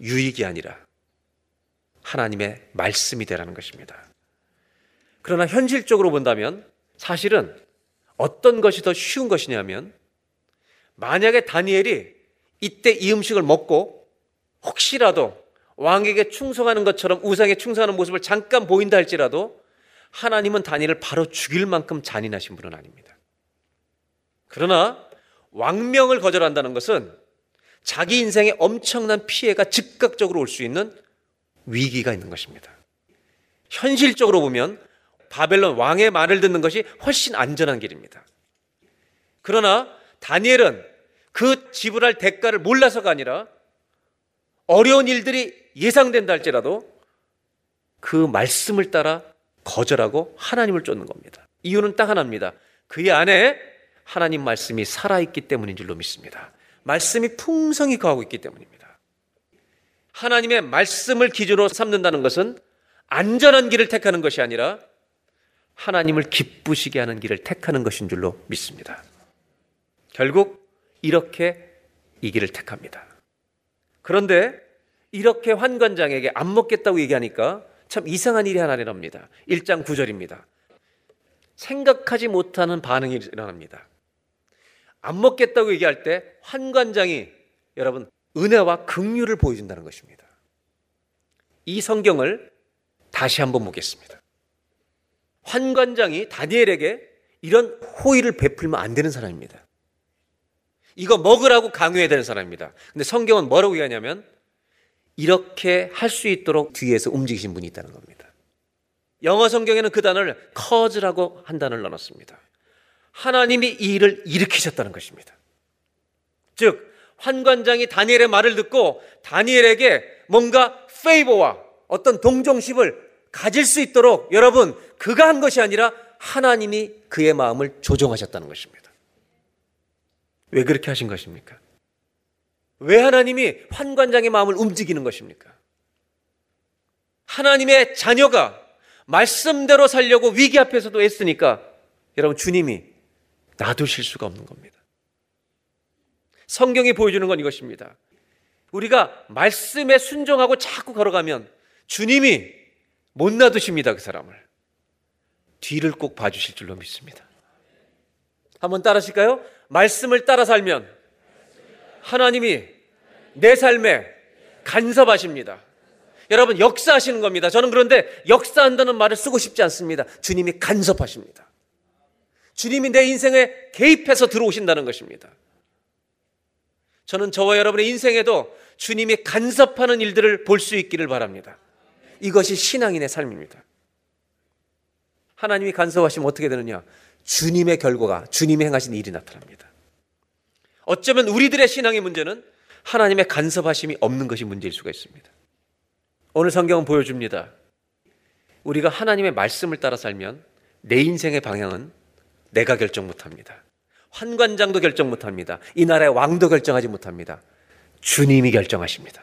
유익이 아니라 하나님의 말씀이 되라는 것입니다. 그러나 현실적으로 본다면 사실은 어떤 것이 더 쉬운 것이냐면 만약에 다니엘이 이때 이 음식을 먹고 혹시라도 왕에게 충성하는 것처럼 우상에 충성하는 모습을 잠깐 보인다 할지라도 하나님은 다니엘을 바로 죽일 만큼 잔인하신 분은 아닙니다. 그러나 왕명을 거절한다는 것은 자기 인생에 엄청난 피해가 즉각적으로 올 수 있는 위기가 있는 것입니다. 현실적으로 보면 바벨론 왕의 말을 듣는 것이 훨씬 안전한 길입니다. 그러나 다니엘은 그 지불할 대가를 몰라서가 아니라 어려운 일들이 예상된다 할지라도 그 말씀을 따라 거절하고 하나님을 쫓는 겁니다. 이유는 딱 하나입니다. 그의 안에 하나님 말씀이 살아있기 때문인 줄로 믿습니다. 말씀이 풍성히 거하고 있기 때문입니다. 하나님의 말씀을 기준으로 삼는다는 것은 안전한 길을 택하는 것이 아니라 하나님을 기쁘시게 하는 길을 택하는 것인 줄로 믿습니다. 결국 이렇게 이 길을 택합니다. 그런데 이렇게 환관장에게 안 먹겠다고 얘기하니까 참 이상한 일이 하나 일어납니다. 1장 9절입니다. 생각하지 못하는 반응이 일어납니다. 안 먹겠다고 얘기할 때 환관장이 여러분 은혜와 긍휼을 보여준다는 것입니다. 이 성경을 다시 한번 보겠습니다. 환관장이 다니엘에게 이런 호의를 베풀면 안 되는 사람입니다. 이거 먹으라고 강요해야 되는 사람입니다. 근데 성경은 뭐라고 얘기하냐면 이렇게 할 수 있도록 뒤에서 움직이신 분이 있다는 겁니다. 영어 성경에는 그 단어를 cause라고 한 단어를 넣어놨습니다. 하나님이 이 일을 일으키셨다는 것입니다. 즉 환관장이 다니엘의 말을 듣고 다니엘에게 뭔가 페이버와 어떤 동정심을 가질 수 있도록 여러분 그가 한 것이 아니라 하나님이 그의 마음을 조정하셨다는 것입니다. 왜 그렇게 하신 것입니까? 왜 하나님이 환관장의 마음을 움직이는 것입니까? 하나님의 자녀가 말씀대로 살려고 위기 앞에서도 애쓰니까 여러분 주님이 놔두실 수가 없는 겁니다. 성경이 보여주는 건 이것입니다. 우리가 말씀에 순종하고 자꾸 걸어가면 주님이 못 놔두십니다. 그 사람을. 뒤를 꼭 봐주실 줄로 믿습니다. 한번 따라하실까요? 말씀을 따라 살면 하나님이 내 삶에 간섭하십니다. 여러분, 역사하시는 겁니다. 저는 그런데 역사한다는 말을 쓰고 싶지 않습니다. 주님이 간섭하십니다. 주님이 내 인생에 개입해서 들어오신다는 것입니다. 저는 저와 여러분의 인생에도 주님이 간섭하는 일들을 볼 수 있기를 바랍니다. 이것이 신앙인의 삶입니다. 하나님이 간섭하시면 어떻게 되느냐? 주님의 결과가 주님이 행하신 일이 나타납니다. 어쩌면 우리들의 신앙의 문제는 하나님의 간섭하심이 없는 것이 문제일 수가 있습니다. 오늘 성경은 보여줍니다. 우리가 하나님의 말씀을 따라 살면 내 인생의 방향은 내가 결정 못 합니다. 환관장도 결정 못 합니다. 이 나라의 왕도 결정하지 못합니다. 주님이 결정하십니다.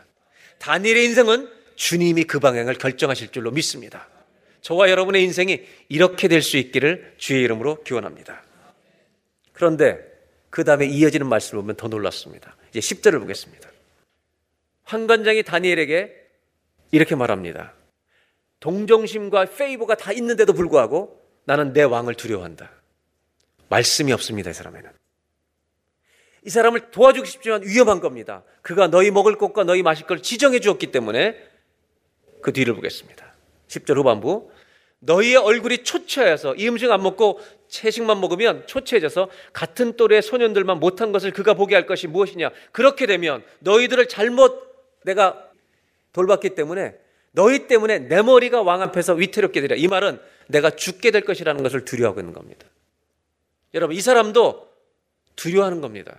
다니엘의 인생은 주님이 그 방향을 결정하실 줄로 믿습니다. 저와 여러분의 인생이 이렇게 될 수 있기를 주의 이름으로 기원합니다. 그런데 그 다음에 이어지는 말씀을 보면 더 놀랐습니다. 이제 10절을 보겠습니다. 환관장이 다니엘에게 이렇게 말합니다. 동정심과 페이버가 다 있는데도 불구하고 나는 내 왕을 두려워한다. 말씀이 없습니다, 이 사람에는. 이 사람을 도와주고 싶지만 위험한 겁니다. 그가 너희 먹을 것과 너희 마실 걸 지정해 주었기 때문에 그 뒤를 보겠습니다. 10절 후반부. 너희의 얼굴이 초췌해서 이 음식 안 먹고 채식만 먹으면 초췌해져서 같은 또래 소년들만 못한 것을 그가 보게 할 것이 무엇이냐. 그렇게 되면 너희들을 잘못 내가 돌봤기 때문에 너희 때문에 내 머리가 왕 앞에서 위태롭게 되리라. 이 말은 내가 죽게 될 것이라는 것을 두려워하고 있는 겁니다. 여러분, 이 사람도 두려워하는 겁니다.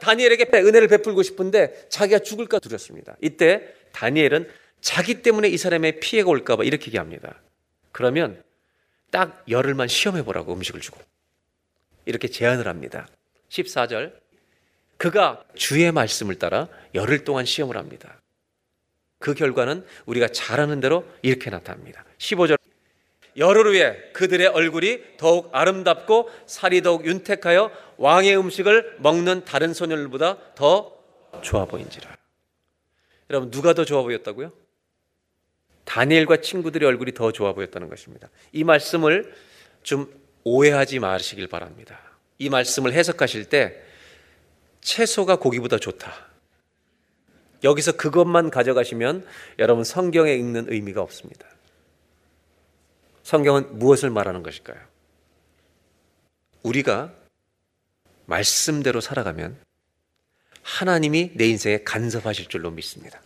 다니엘에게 은혜를 베풀고 싶은데 자기가 죽을까 두렵습니다. 이때 다니엘은 자기 때문에 이 사람의 피해가 올까봐 이렇게 얘기합니다. 그러면 딱 열흘만 시험해 보라고 음식을 주고 이렇게 제안을 합니다. 14절. 그가 주의 말씀을 따라 열흘 동안 시험을 합니다. 그 결과는 우리가 잘하는 대로 이렇게 나타납니다. 15절. 열흘 후에 그들의 얼굴이 더욱 아름답고 살이 더욱 윤택하여 왕의 음식을 먹는 다른 소년들보다 더 좋아 보인지라. 여러분 누가 더 좋아 보였다고요? 다니엘과 친구들의 얼굴이 더 좋아 보였다는 것입니다. 이 말씀을 좀 오해하지 마시길 바랍니다. 이 말씀을 해석하실 때 채소가 고기보다 좋다. 여기서 그것만 가져가시면 여러분 성경에 읽는 의미가 없습니다. 성경은 무엇을 말하는 것일까요? 우리가 말씀대로 살아가면 하나님이 내 인생에 간섭하실 줄로 믿습니다.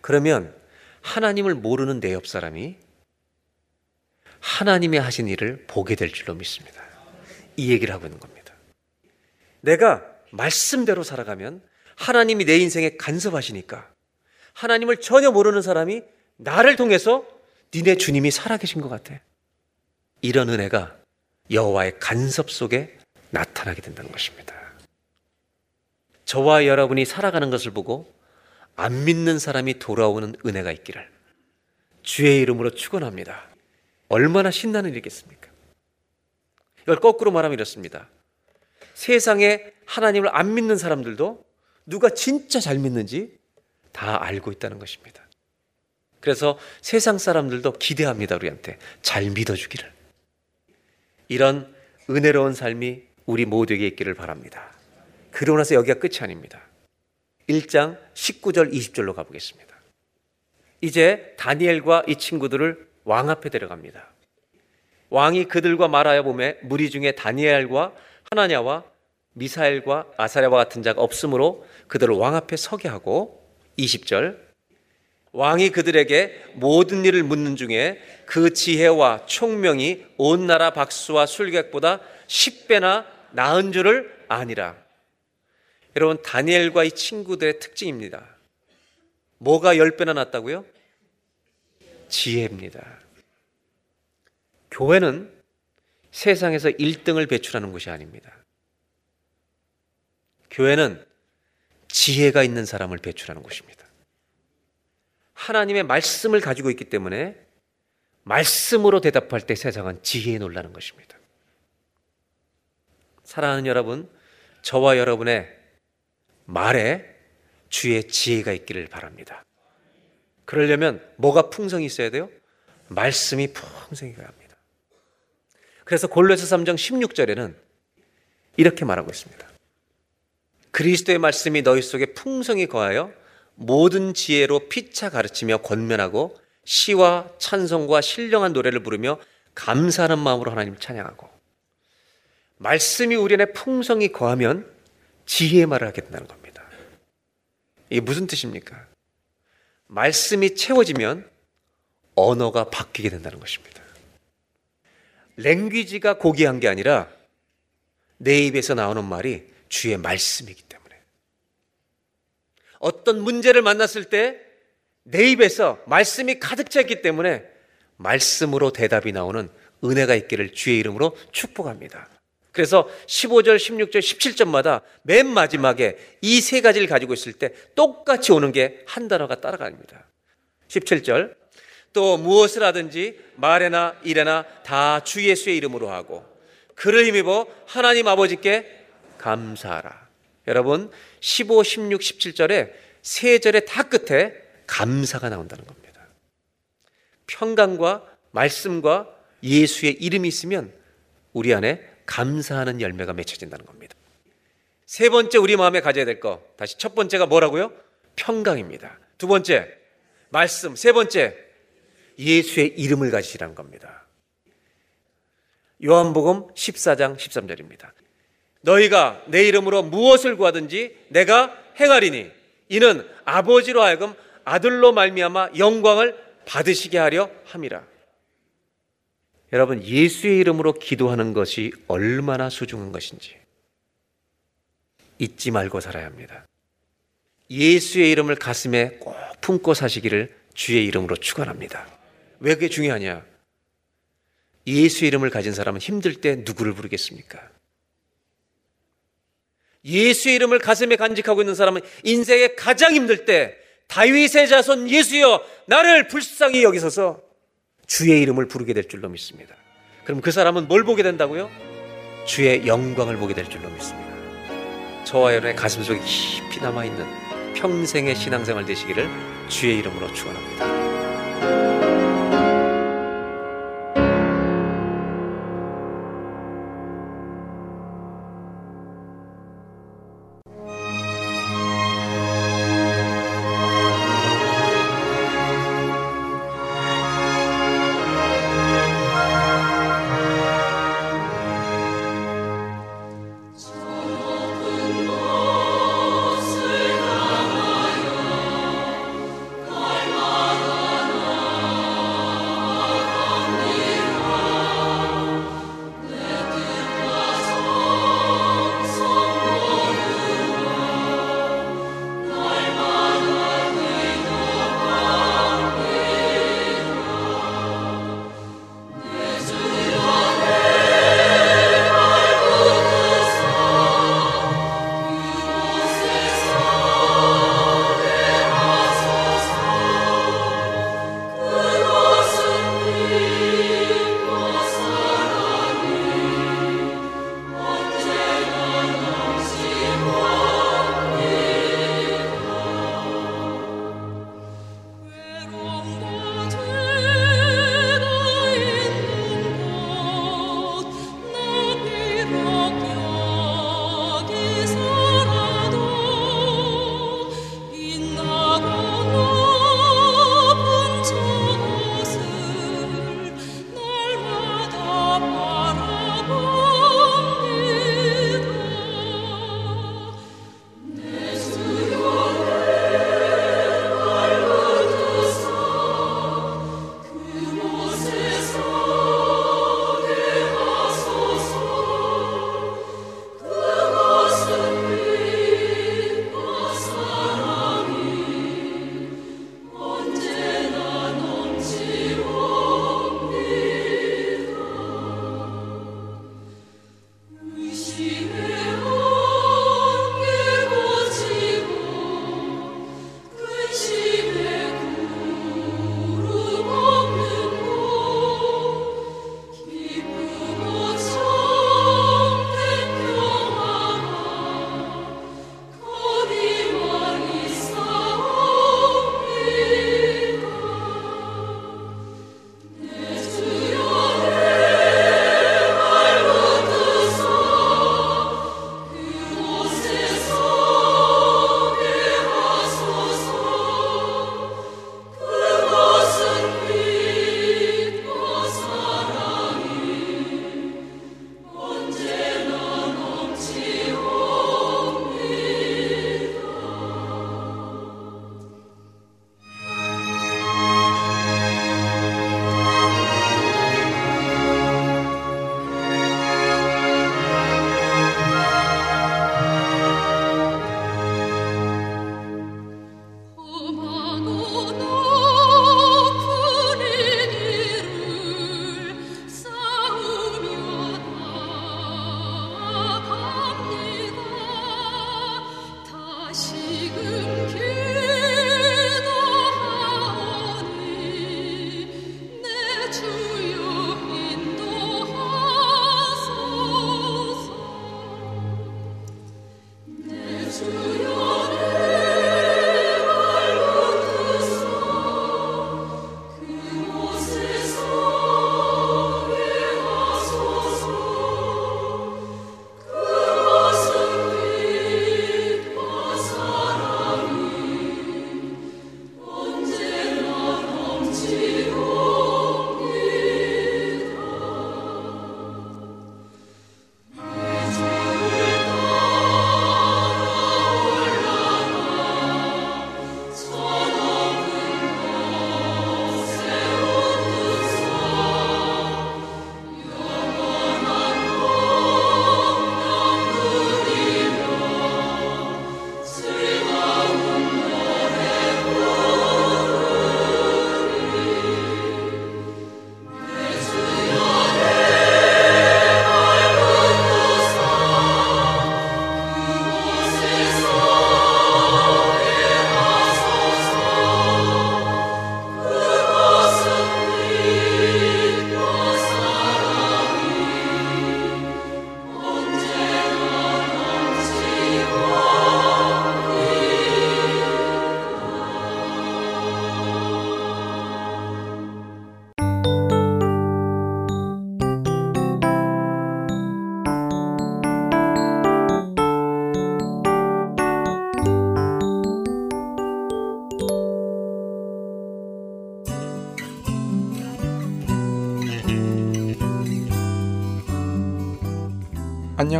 그러면 하나님을 모르는 내 옆 사람이 하나님의 하신 일을 보게 될 줄로 믿습니다. 이 얘기를 하고 있는 겁니다. 내가 말씀대로 살아가면 하나님이 내 인생에 간섭하시니까 하나님을 전혀 모르는 사람이 나를 통해서 니네 주님이 살아계신 것 같아. 이런 은혜가 여호와의 간섭 속에 나타나게 된다는 것입니다. 저와 여러분이 살아가는 것을 보고 안 믿는 사람이 돌아오는 은혜가 있기를 주의 이름으로 축원합니다. 얼마나 신나는 일이겠습니까? 이걸 거꾸로 말하면 이렇습니다. 세상에 하나님을 안 믿는 사람들도 누가 진짜 잘 믿는지 다 알고 있다는 것입니다. 그래서 세상 사람들도 기대합니다, 우리한테. 잘 믿어주기를. 이런 은혜로운 삶이 우리 모두에게 있기를 바랍니다. 그러고 나서 여기가 끝이 아닙니다. 1장 19절 20절로 가보겠습니다. 이제 다니엘과 이 친구들을 왕 앞에 데려갑니다. 왕이 그들과 말하여 보매 무리 중에 다니엘과 하나냐와 미사엘과 아사랴와 같은 자가 없으므로 그들을 왕 앞에 서게 하고 20절 왕이 그들에게 모든 일을 묻는 중에 그 지혜와 총명이 온 나라 박수와 술객보다 10배나 나은 줄을 아니라. 여러분, 다니엘과 이 친구들의 특징입니다. 뭐가 10배나 낫다고요? 지혜입니다. 교회는 세상에서 1등을 배출하는 곳이 아닙니다. 교회는 지혜가 있는 사람을 배출하는 곳입니다. 하나님의 말씀을 가지고 있기 때문에 말씀으로 대답할 때 세상은 지혜에 놀라는 것입니다. 사랑하는 여러분, 저와 여러분의 말에 주의 지혜가 있기를 바랍니다. 그러려면 뭐가 풍성이 있어야 돼요? 말씀이 풍성히 가야 합니다. 그래서 골로새 3장 16절에는 이렇게 말하고 있습니다. 그리스도의 말씀이 너희 속에 풍성히 거하여 모든 지혜로 피차 가르치며 권면하고 시와 찬송과 신령한 노래를 부르며 감사하는 마음으로 하나님을 찬양하고 말씀이 우리 안에 풍성히 거하면 지혜의 말을 하게 된다는 겁니다. 이게 무슨 뜻입니까? 말씀이 채워지면 언어가 바뀌게 된다는 것입니다. 랭귀지가 고귀한 게 아니라 내 입에서 나오는 말이 주의 말씀이기 때문에 어떤 문제를 만났을 때 내 입에서 말씀이 가득 차 있기 때문에 말씀으로 대답이 나오는 은혜가 있기를 주의 이름으로 축복합니다. 그래서 15절, 16절, 17절마다 맨 마지막에 이 세 가지를 가지고 있을 때 똑같이 오는 게 한 단어가 따라갑니다. 17절. 또 무엇을 하든지 말에나 일에나 다 주 예수의 이름으로 하고 그를 힘입어 하나님 아버지께 감사하라. 여러분 15, 16, 17절에 세 절의 다 끝에 감사가 나온다는 겁니다. 평강과 말씀과 예수의 이름이 있으면 우리 안에 감사하는 열매가 맺혀진다는 겁니다. 세 번째 우리 마음에 가져야 될 거. 다시 첫 번째가 뭐라고요? 평강입니다. 두 번째 말씀. 세 번째 예수의 이름을 가지시라는 겁니다. 요한복음 14장 13절입니다. 너희가 내 이름으로 무엇을 구하든지 내가 행하리니 이는 아버지로 하여금 아들로 말미암아 영광을 받으시게 하려 함이라. 여러분 예수의 이름으로 기도하는 것이 얼마나 소중한 것인지 잊지 말고 살아야 합니다. 예수의 이름을 가슴에 꼭 품고 사시기를 주의 이름으로 축원합니다. 왜 그게 중요하냐? 예수 이름을 가진 사람은 힘들 때 누구를 부르겠습니까? 예수의 이름을 가슴에 간직하고 있는 사람은 인생에 가장 힘들 때 다윗의 자손 예수여 나를 불쌍히 여기소서 주의 이름을 부르게 될 줄로 믿습니다. 그럼 그 사람은 뭘 보게 된다고요? 주의 영광을 보게 될 줄로 믿습니다. 저와 여러분의 가슴 속에 깊이 남아 있는 평생의 신앙생활 되시기를 주의 이름으로 축원합니다.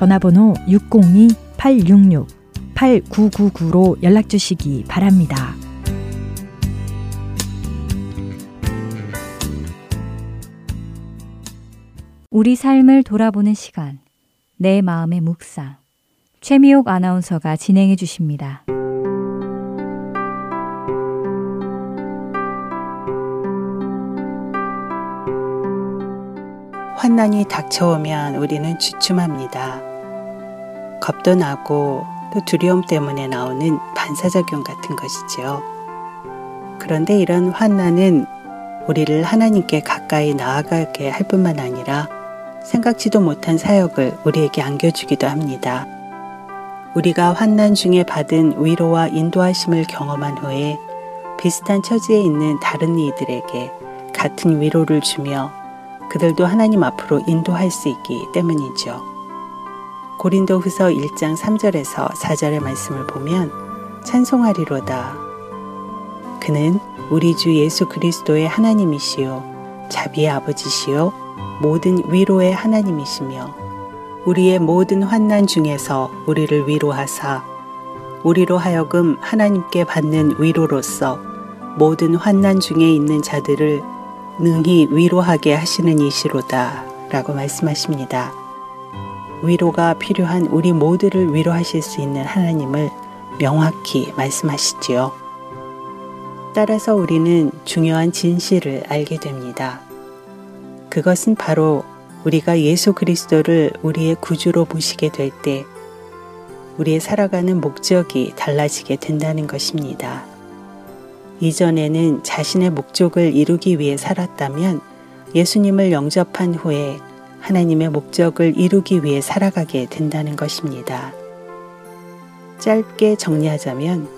전화번호 602-866-8999로 연락 주시기 바랍니다. 우리 삶을 돌아보는 시간, 내 마음의 묵상. 최미옥 아나운서가 진행해 주십니다. 환난이 닥쳐오면 우리는 주춤합니다. 겁도 나고 또 두려움 때문에 나오는 반사작용 같은 것이지요. 그런데 이런 환난은 우리를 하나님께 가까이 나아가게 할 뿐만 아니라 생각지도 못한 사역을 우리에게 안겨주기도 합니다. 우리가 환난 중에 받은 위로와 인도하심을 경험한 후에 비슷한 처지에 있는 다른 이들에게 같은 위로를 주며 그들도 하나님 앞으로 인도할 수 있기 때문이죠. 고린도 후서 1장 3절에서 4절의 말씀을 보면 찬송하리로다. 그는 우리 주 예수 그리스도의 하나님이시요. 자비의 아버지시요. 모든 위로의 하나님이시며 우리의 모든 환난 중에서 우리를 위로하사 우리로 하여금 하나님께 받는 위로로서 모든 환난 중에 있는 자들을 능히 위로하게 하시는 이시로다 라고 말씀하십니다. 위로가 필요한 우리 모두를 위로하실 수 있는 하나님을 명확히 말씀하시지요. 따라서 우리는 중요한 진실을 알게 됩니다. 그것은 바로 우리가 예수 그리스도를 우리의 구주로 보시게 될 때 우리의 살아가는 목적이 달라지게 된다는 것입니다. 이전에는 자신의 목적을 이루기 위해 살았다면 예수님을 영접한 후에 하나님의 목적을 이루기 위해 살아가게 된다는 것입니다. 짧게 정리하자면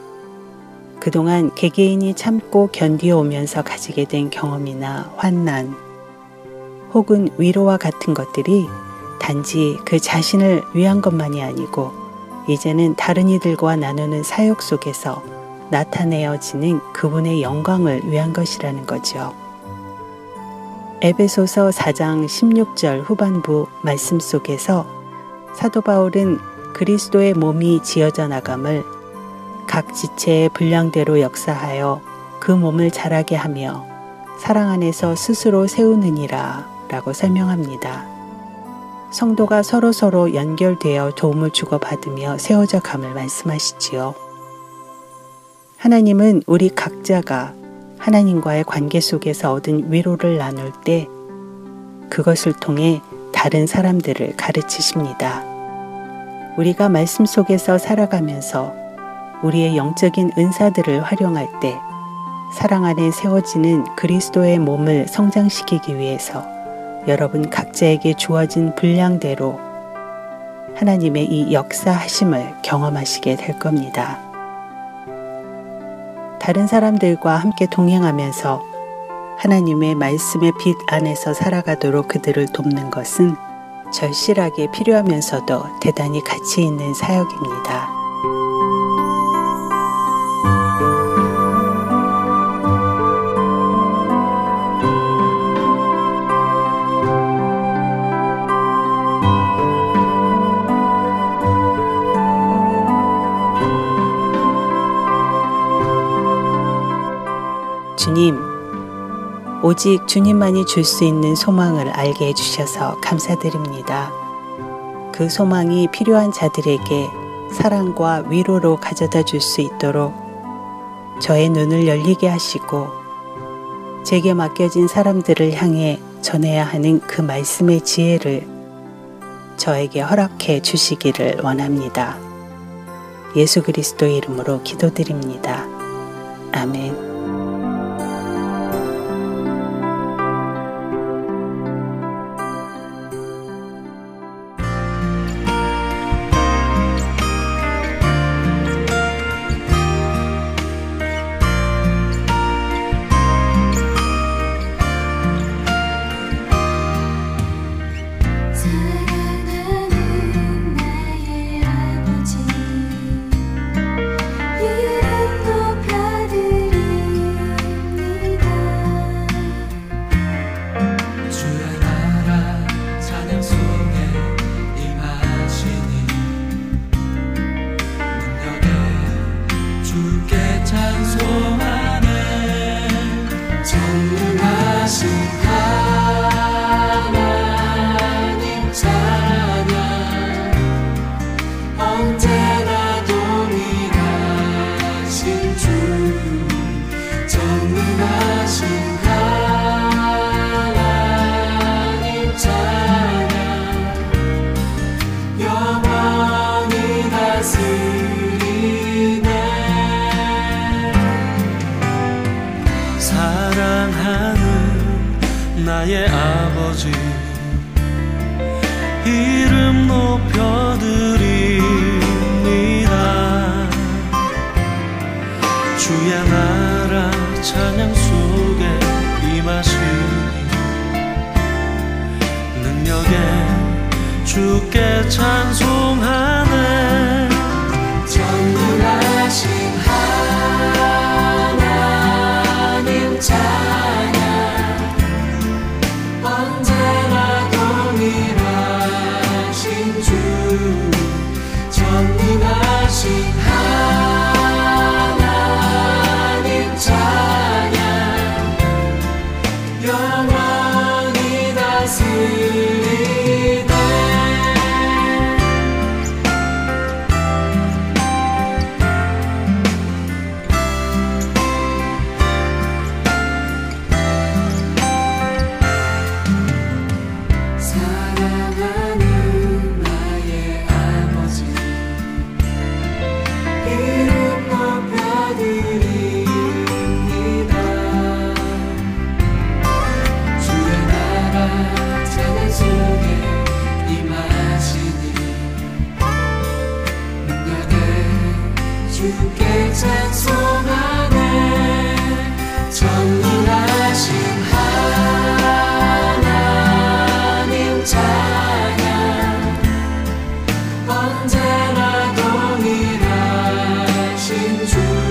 그동안 개개인이 참고 견디어오면서 가지게 된 경험이나 환난 혹은 위로와 같은 것들이 단지 그 자신을 위한 것만이 아니고 이제는 다른 이들과 나누는 사역 속에서 나타내어지는 그분의 영광을 위한 것이라는 거죠. 에베소서 4장 16절 후반부 말씀 속에서 사도 바울은 그리스도의 몸이 지어져 나감을 각 지체의 분량대로 역사하여 그 몸을 자라게 하며 사랑 안에서 스스로 세우느니라 라고 설명합니다. 성도가 서로서로 연결되어 도움을 주고받으며 세워져 감을 말씀하시지요. 하나님은 우리 각자가 하나님과의 관계 속에서 얻은 위로를 나눌 때 그것을 통해 다른 사람들을 가르치십니다. 우리가 말씀 속에서 살아가면서 우리의 영적인 은사들을 활용할 때 사랑 안에 세워지는 그리스도의 몸을 성장시키기 위해서 여러분 각자에게 주어진 분량대로 하나님의 이 역사하심을 경험하시게 될 겁니다. 다른 사람들과 함께 동행하면서 하나님의 말씀의 빛 안에서 살아가도록 그들을 돕는 것은 절실하게 필요하면서도 대단히 가치 있는 사역입니다. 주님, 오직 주님만이 줄 수 있는 소망을 알게 해주셔서 감사드립니다. 그 소망이 필요한 자들에게 사랑과 위로로 가져다 줄 수 있도록 저의 눈을 열리게 하시고 제게 맡겨진 사람들을 향해 전해야 하는 그 말씀의 지혜를 저에게 허락해 주시기를 원합니다. 예수 그리스도의 이름으로 기도드립니다. 아멘.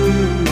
주